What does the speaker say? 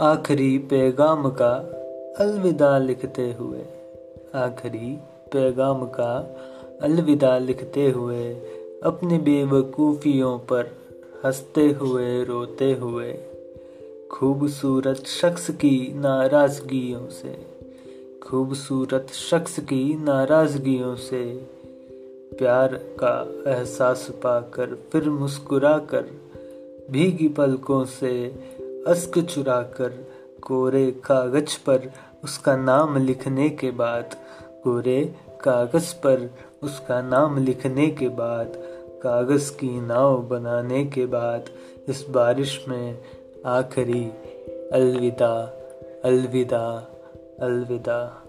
आखिरी पैगाम का अलविदा लिखते हुए, आखिरी पैगाम का अलविदा लिखते हुए, अपनी बेवकूफ़ियों पर हँसते हुए, रोते हुए, खूबसूरत शख्स की नाराज़गियों से। खूबसूरत शख्स की नाराज़गियों से प्यार का एहसास पाकर फिर मुस्कुरा कर भीगी पलकों से अस्क चुराकर कोरे कागज़ पर उसका नाम लिखने के बाद, कोरे कागज़ पर उसका नाम लिखने के बाद, कागज़ की नाव बनाने के बाद इस बारिश में आखिरी अलविदा अलविदा। अलविदा।